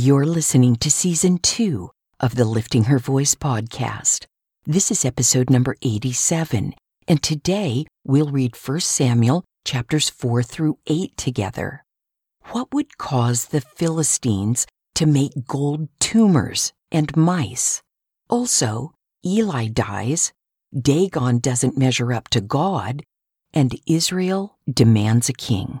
You're listening to season two of the Lifting Her Voice podcast. This is episode number 87, and today we'll read 1 Samuel chapters 4 through 8 together. What would cause the Philistines to make gold tumors and mice? Also, Eli dies, Dagon doesn't measure up to God, and Israel demands a king.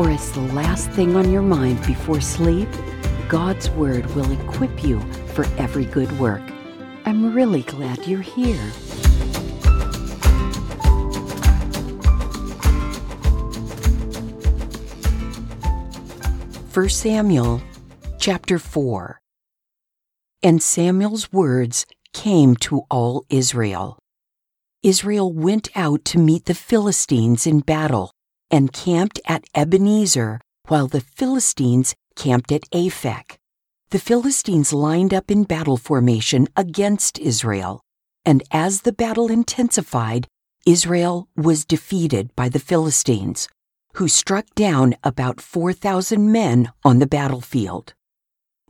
or as the last thing on your mind before sleep, God's Word will equip you for every good work. I'm really glad you're here. First Samuel chapter 4 And Samuel's words came to all Israel. Israel went out to meet the Philistines in battle and camped at Ebenezer, while the Philistines camped at Aphek. The Philistines lined up in battle formation against Israel, and as the battle intensified, Israel was defeated by the Philistines, who struck down about 4,000 men on the battlefield.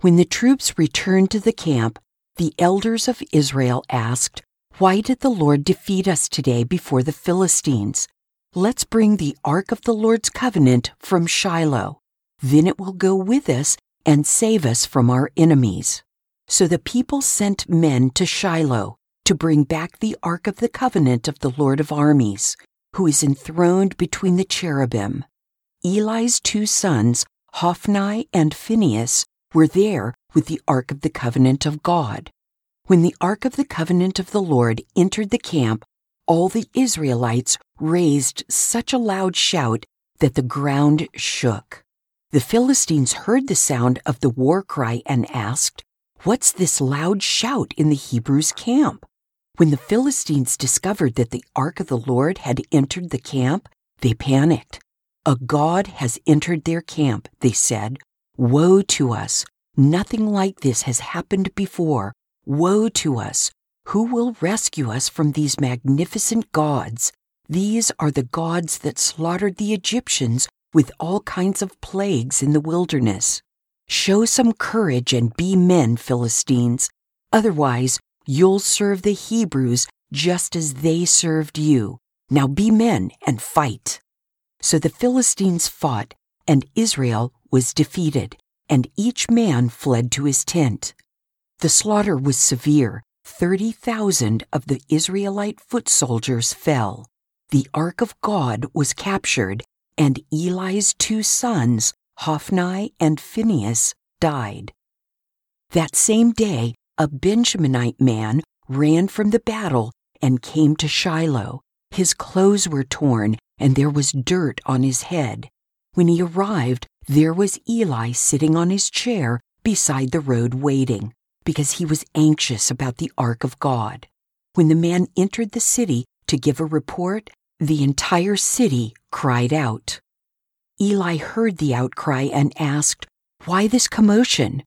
When the troops returned to the camp, the elders of Israel asked, Why did the Lord defeat us today before the Philistines? Let's bring the Ark of the Lord's covenant from Shiloh. Then it will go with us and save us from our enemies. So the people sent men to Shiloh to bring back the Ark of the covenant of the Lord of armies, who is enthroned between the cherubim. Eli's two sons, Hophni and Phinehas, were there with the Ark of the covenant of God. When the Ark of the covenant of the Lord entered the camp, all the Israelites raised such a loud shout that the ground shook. The Philistines heard the sound of the war cry and asked, What's this loud shout in the Hebrews' camp? When the Philistines discovered that the ark of the Lord had entered the camp, they panicked. A God has entered their camp, they said. Woe to us! Nothing like this has happened before. Woe to us! Who will rescue us from these magnificent gods? These are the gods that slaughtered the Egyptians with all kinds of plagues in the wilderness. Show some courage and be men, Philistines. Otherwise, you'll serve the Hebrews just as they served you. Now be men and fight. So the Philistines fought, and Israel was defeated, and each man fled to his tent. The slaughter was severe 30,000 of the Israelite foot soldiers fell. The Ark of God was captured, and Eli's two sons, Hophni and Phinehas, died. That same day, a Benjaminite man ran from the battle and came to Shiloh. His clothes were torn, and there was dirt on his head. When he arrived, there was Eli sitting on his chair beside the road waiting because he was anxious about the Ark of God. When the man entered the city to give a report, the entire city cried out. Eli heard the outcry and asked, Why this commotion?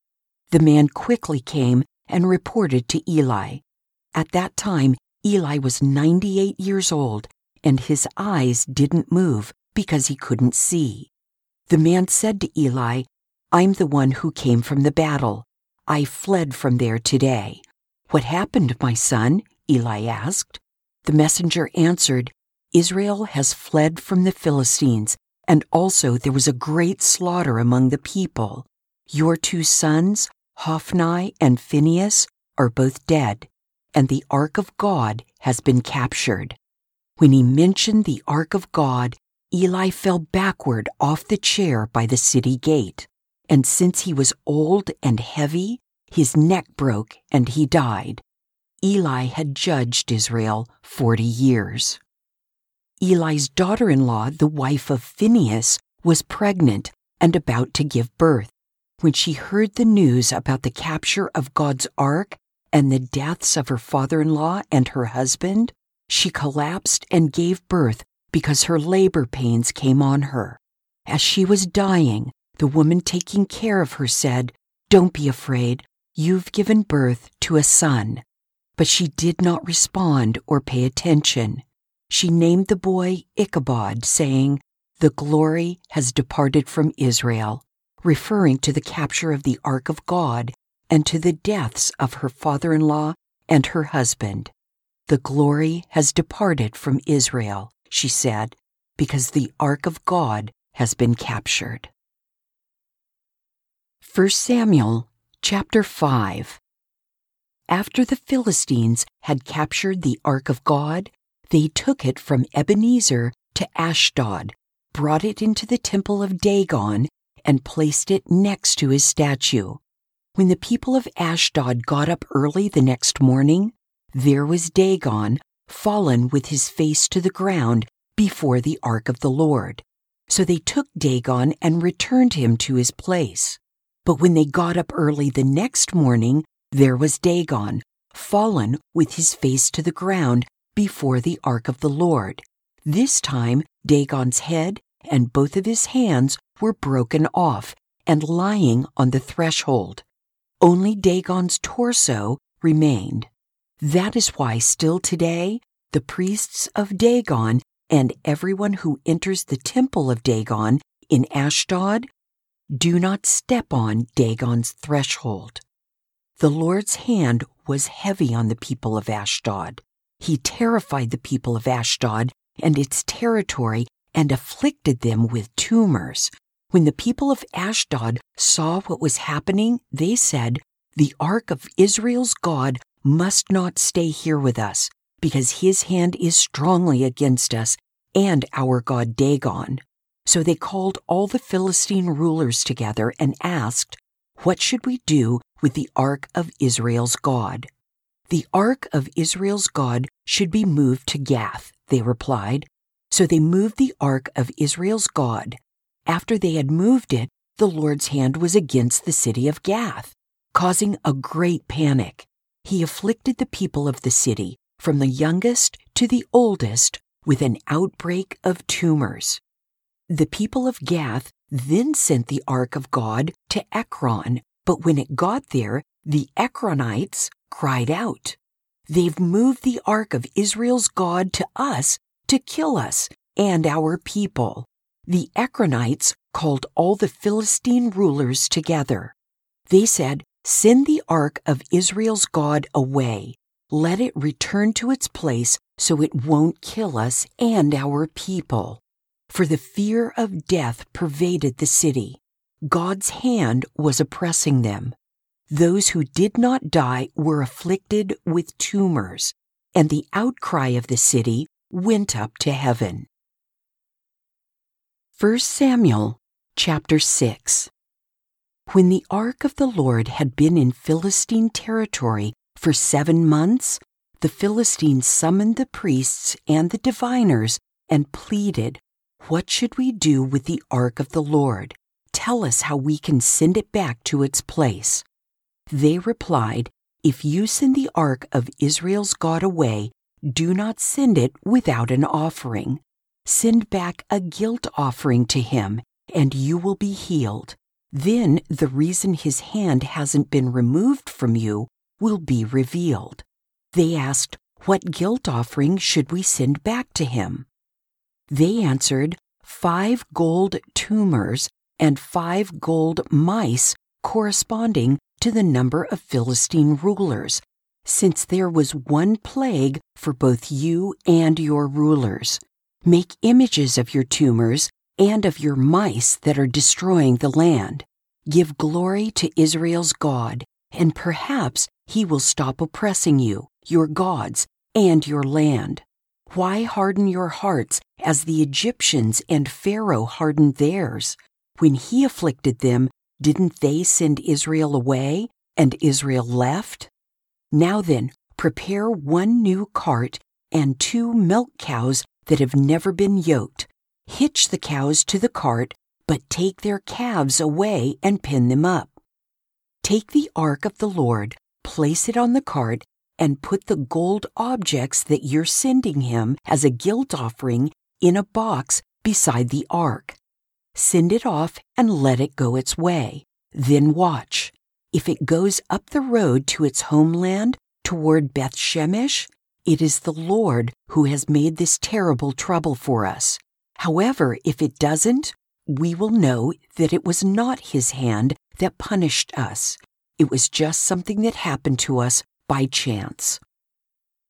The man quickly came and reported to Eli. At that time, Eli was 98 years old, and his eyes didn't move because he couldn't see. The man said to Eli, I'm the one who came from the battle. I fled from there today. What happened, my son? Eli asked. The messenger answered, Israel has fled from the Philistines, and also there was a great slaughter among the people. Your two sons, Hophni and Phinehas, are both dead, and the ark of God has been captured. When he mentioned the ark of God, Eli fell backward off the chair by the city gate and since he was old and heavy, his neck broke and he died. Eli had judged Israel forty years. Eli's daughter in law, the wife of Phinehas, was pregnant and about to give birth. When she heard the news about the capture of God's ark and the deaths of her father in law and her husband, she collapsed and gave birth because her labor pains came on her. As she was dying, the woman taking care of her said, Don't be afraid, you've given birth to a son. But she did not respond or pay attention. She named the boy Ichabod, saying, The glory has departed from Israel, referring to the capture of the Ark of God and to the deaths of her father in law and her husband. The glory has departed from Israel, she said, because the Ark of God has been captured. 1 Samuel chapter 5 After the Philistines had captured the Ark of God, they took it from Ebenezer to Ashdod, brought it into the temple of Dagon, and placed it next to his statue. When the people of Ashdod got up early the next morning, there was Dagon, fallen with his face to the ground before the ark of the Lord. So they took Dagon and returned him to his place. But when they got up early the next morning, there was Dagon, fallen with his face to the ground before the ark of the Lord. This time, Dagon's head and both of his hands were broken off and lying on the threshold. Only Dagon's torso remained. That is why, still today, the priests of Dagon and everyone who enters the temple of Dagon in Ashdod do not step on Dagon's threshold. The Lord's hand was heavy on the people of Ashdod. He terrified the people of Ashdod and its territory and afflicted them with tumors. When the people of Ashdod saw what was happening, they said, The ark of Israel's God must not stay here with us, because his hand is strongly against us and our god Dagon. So they called all the Philistine rulers together and asked, What should we do with the ark of Israel's God? The ark of Israel's God should be moved to Gath, they replied. So they moved the ark of Israel's God. After they had moved it, the Lord's hand was against the city of Gath, causing a great panic. He afflicted the people of the city, from the youngest to the oldest, with an outbreak of tumors. The people of Gath then sent the ark of God to Ekron, but when it got there, the Ekronites cried out, They've moved the ark of Israel's God to us to kill us and our people. The Ekronites called all the Philistine rulers together. They said, Send the ark of Israel's God away. Let it return to its place so it won't kill us and our people. For the fear of death pervaded the city. God's hand was oppressing them. Those who did not die were afflicted with tumors, and the outcry of the city went up to heaven. 1 Samuel chapter 6 When the ark of the Lord had been in Philistine territory for seven months, the Philistines summoned the priests and the diviners and pleaded, What should we do with the ark of the Lord? Tell us how we can send it back to its place. They replied, If you send the ark of Israel's God away, do not send it without an offering. Send back a guilt offering to him, and you will be healed. Then the reason his hand hasn't been removed from you will be revealed. They asked, What guilt offering should we send back to him? They answered, Five gold tumors and five gold mice corresponding to the number of Philistine rulers, since there was one plague for both you and your rulers. Make images of your tumors and of your mice that are destroying the land. Give glory to Israel's God, and perhaps he will stop oppressing you, your gods, and your land. Why harden your hearts as the Egyptians and Pharaoh hardened theirs? When he afflicted them, didn't they send Israel away, and Israel left? Now then, prepare one new cart and two milk cows that have never been yoked. Hitch the cows to the cart, but take their calves away and pin them up. Take the ark of the Lord, place it on the cart, and put the gold objects that you're sending him as a guilt offering in a box beside the ark. Send it off and let it go its way. Then watch. If it goes up the road to its homeland toward Beth Shemesh, it is the Lord who has made this terrible trouble for us. However, if it doesn't, we will know that it was not his hand that punished us. It was just something that happened to us by chance.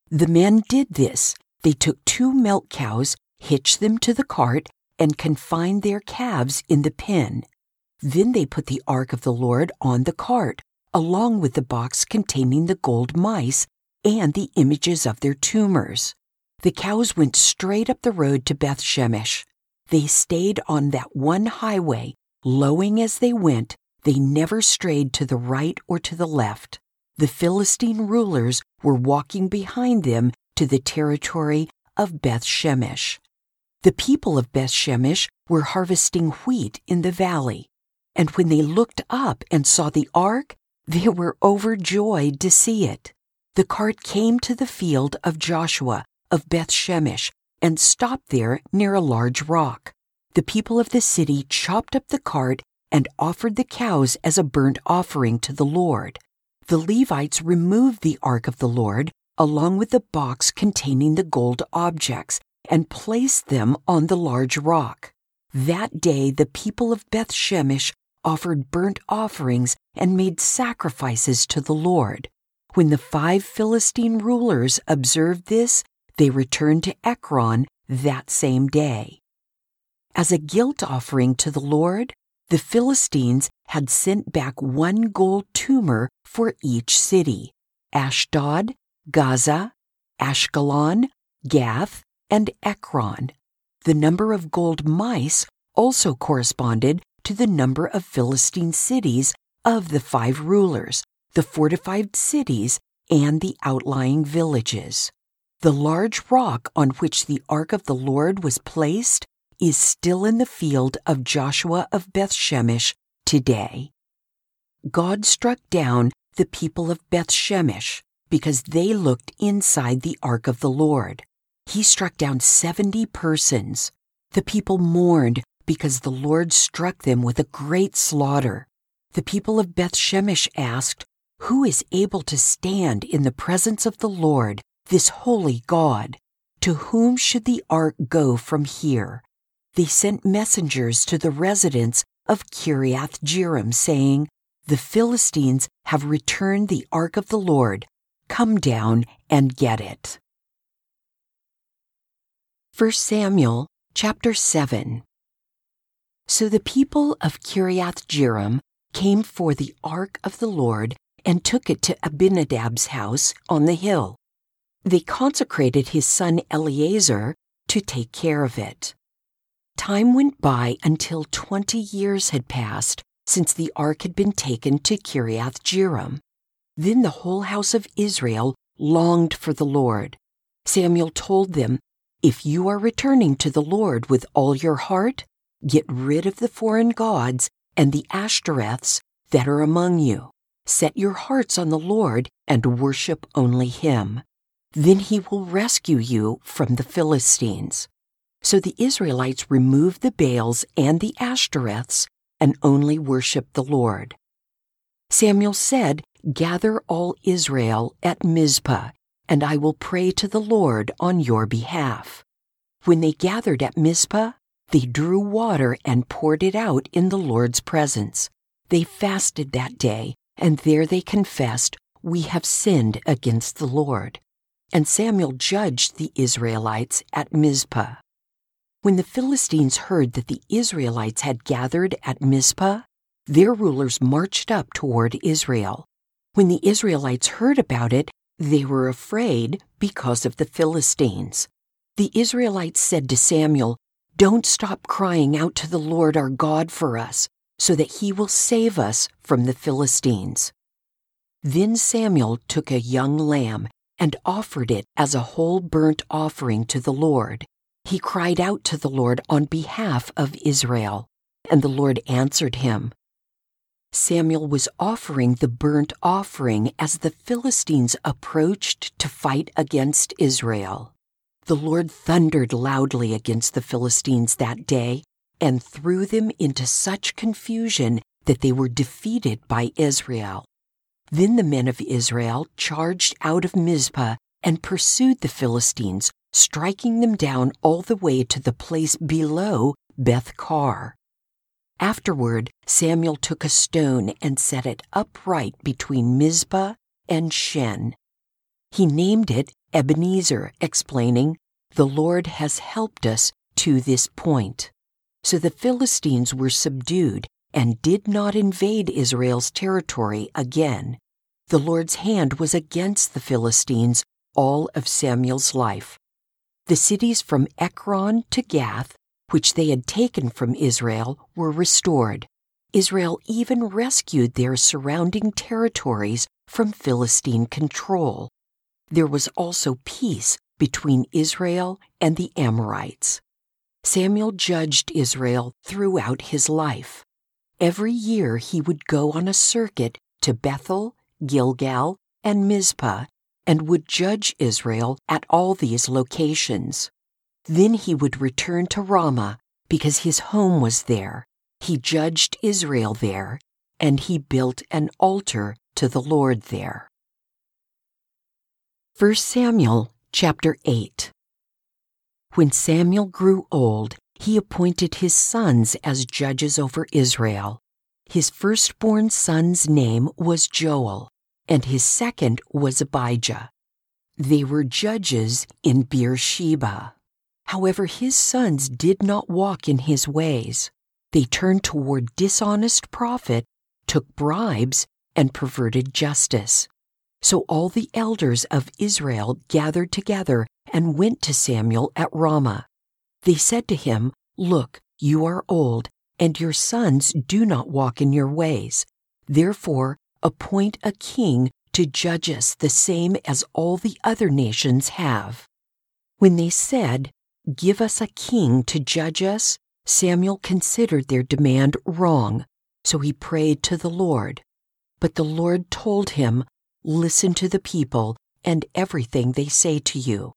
The men did this. They took two milk cows, hitched them to the cart, and confined their calves in the pen. Then they put the ark of the Lord on the cart, along with the box containing the gold mice and the images of their tumors. The cows went straight up the road to Beth Shemesh. They stayed on that one highway, lowing as they went. They never strayed to the right or to the left. The Philistine rulers were walking behind them to the territory of Beth Shemesh. The people of Beth Shemesh were harvesting wheat in the valley, and when they looked up and saw the ark, they were overjoyed to see it. The cart came to the field of Joshua of Beth Shemesh and stopped there near a large rock. The people of the city chopped up the cart and offered the cows as a burnt offering to the Lord. The Levites removed the ark of the Lord along with the box containing the gold objects and placed them on the large rock. That day the people of Beth Shemesh offered burnt offerings and made sacrifices to the Lord. When the five Philistine rulers observed this, they returned to Ekron that same day. As a guilt offering to the Lord, the Philistines had sent back one gold tumor for each city Ashdod, Gaza, Ashkelon, Gath, and Ekron. The number of gold mice also corresponded to the number of Philistine cities of the five rulers, the fortified cities, and the outlying villages. The large rock on which the ark of the Lord was placed is still in the field of Joshua of Bethshemesh today. God struck down the people of Bethshemesh because they looked inside the ark of the Lord. He struck down 70 persons. The people mourned because the Lord struck them with a great slaughter. The people of Beth Shemesh asked, who is able to stand in the presence of the Lord, this holy God? To whom should the ark go from here? They sent messengers to the residents of Kiriath Jearim, saying, The Philistines have returned the ark of the Lord. Come down and get it. 1 Samuel chapter 7 So the people of Kiriath Jearim came for the ark of the Lord and took it to Abinadab's house on the hill. They consecrated his son Eleazar to take care of it. Time went by until twenty years had passed since the ark had been taken to Kiriath Jearim. Then the whole house of Israel longed for the Lord. Samuel told them, If you are returning to the Lord with all your heart, get rid of the foreign gods and the Ashtoreths that are among you. Set your hearts on the Lord and worship only Him. Then He will rescue you from the Philistines. So the Israelites removed the Baals and the Ashtoreths and only worshiped the Lord. Samuel said, Gather all Israel at Mizpah, and I will pray to the Lord on your behalf. When they gathered at Mizpah, they drew water and poured it out in the Lord's presence. They fasted that day and there they confessed, We have sinned against the Lord. And Samuel judged the Israelites at Mizpah. When the Philistines heard that the Israelites had gathered at Mizpah, their rulers marched up toward Israel. When the Israelites heard about it, they were afraid because of the Philistines. The Israelites said to Samuel, Don't stop crying out to the Lord our God for us, so that he will save us from the Philistines. Then Samuel took a young lamb and offered it as a whole burnt offering to the Lord. He cried out to the Lord on behalf of Israel. and the Lord answered him. Samuel was offering the burnt offering as the Philistines approached to fight against Israel. The Lord thundered loudly against the Philistines that day and threw them into such confusion that they were defeated by Israel. Then the men of Israel charged out of Mizpah and pursued the Philistines, striking them down all the way to the place below Beth Kar. Afterward, Samuel took a stone and set it upright between Mizpah and Shen. He named it Ebenezer, explaining, The Lord has helped us to this point. So the Philistines were subdued and did not invade Israel's territory again. The Lord's hand was against the Philistines all of Samuel's life. The cities from Ekron to Gath which they had taken from Israel, were restored. Israel even rescued their surrounding territories from Philistine control. There was also peace between Israel and the Amorites. Samuel judged Israel throughout his life. Every year he would go on a circuit to Bethel, Gilgal, and Mizpah and would judge Israel at all these locations. Then he would return to Ramah because his home was there. He judged Israel there, and he built an altar to the Lord there. 1 Samuel chapter 8 When Samuel grew old, he appointed his sons as judges over Israel. His firstborn son's name was Joel, and his second was Abijah. They were judges in Beersheba. However, his sons did not walk in his ways. They turned toward dishonest profit, took bribes, and perverted justice. So all the elders of Israel gathered together and went to Samuel at Ramah. They said to him, Look, you are old, and your sons do not walk in your ways. Therefore, appoint a king to judge us the same as all the other nations have. When they said, Give us a king to judge us, Samuel considered their demand wrong, so he prayed to the Lord. But the Lord told him, Listen to the people and everything they say to you.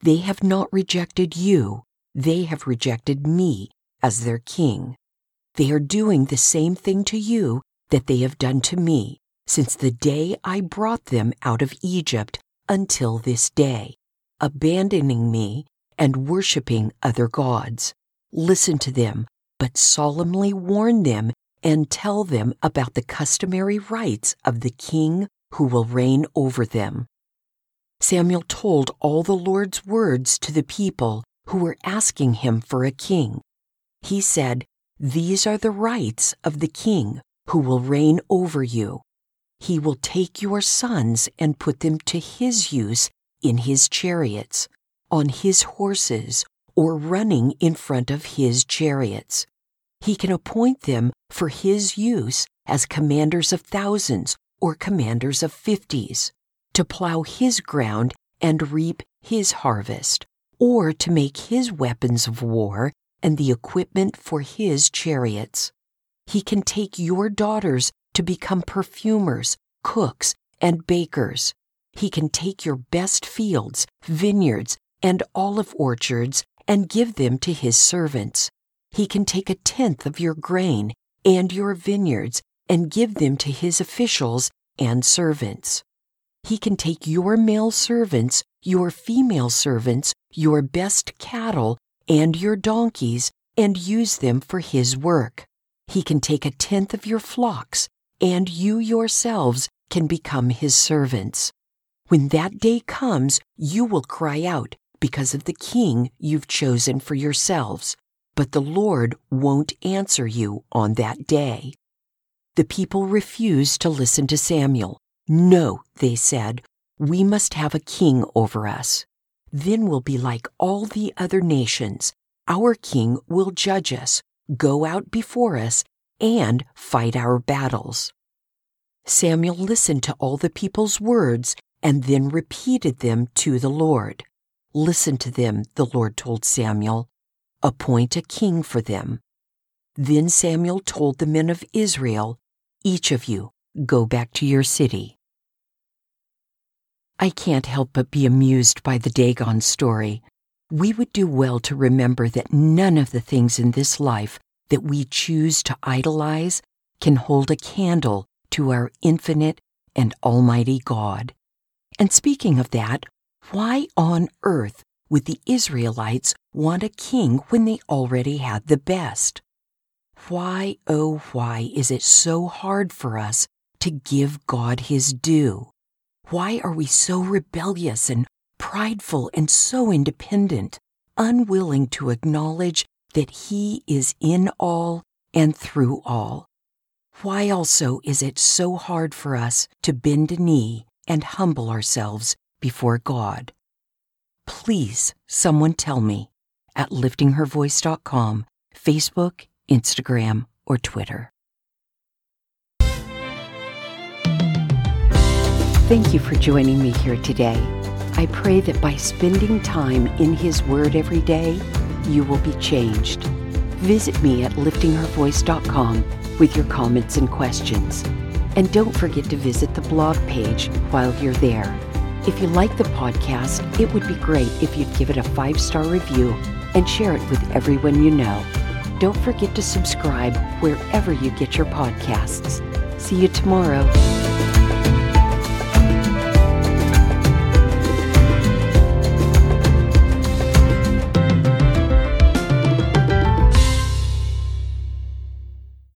They have not rejected you, they have rejected me as their king. They are doing the same thing to you that they have done to me since the day I brought them out of Egypt until this day, abandoning me and worshiping other gods. Listen to them, but solemnly warn them and tell them about the customary rights of the king who will reign over them. Samuel told all the Lord's words to the people who were asking him for a king. He said, These are the rights of the king who will reign over you. He will take your sons and put them to his use in his chariots on his horses or running in front of his chariots. He can appoint them for his use as commanders of thousands or commanders of fifties, to plow his ground and reap his harvest, or to make his weapons of war and the equipment for his chariots. He can take your daughters to become perfumers, cooks, and bakers. He can take your best fields, vineyards, and olive orchards and give them to his servants. He can take a tenth of your grain and your vineyards and give them to his officials and servants. He can take your male servants, your female servants, your best cattle, and your donkeys and use them for his work. He can take a tenth of your flocks, and you yourselves can become his servants. When that day comes, you will cry out, because of the king you've chosen for yourselves, but the Lord won't answer you on that day. The people refused to listen to Samuel. No, they said, we must have a king over us. Then we'll be like all the other nations. Our king will judge us, go out before us, and fight our battles. Samuel listened to all the people's words and then repeated them to the Lord. Listen to them, the Lord told Samuel. Appoint a king for them. Then Samuel told the men of Israel, Each of you, go back to your city. I can't help but be amused by the Dagon story. We would do well to remember that none of the things in this life that we choose to idolize can hold a candle to our infinite and almighty God. And speaking of that, why on earth would the Israelites want a king when they already had the best? Why, oh, why is it so hard for us to give God his due? Why are we so rebellious and prideful and so independent, unwilling to acknowledge that he is in all and through all? Why also is it so hard for us to bend a knee and humble ourselves before God? Please, someone tell me at liftinghervoice.com, Facebook, Instagram, or Twitter. Thank you for joining me here today. I pray that by spending time in His Word every day, you will be changed. Visit me at liftinghervoice.com with your comments and questions. And don't forget to visit the blog page while you're there. If you like the podcast, it would be great if you'd give it a five star review and share it with everyone you know. Don't forget to subscribe wherever you get your podcasts. See you tomorrow.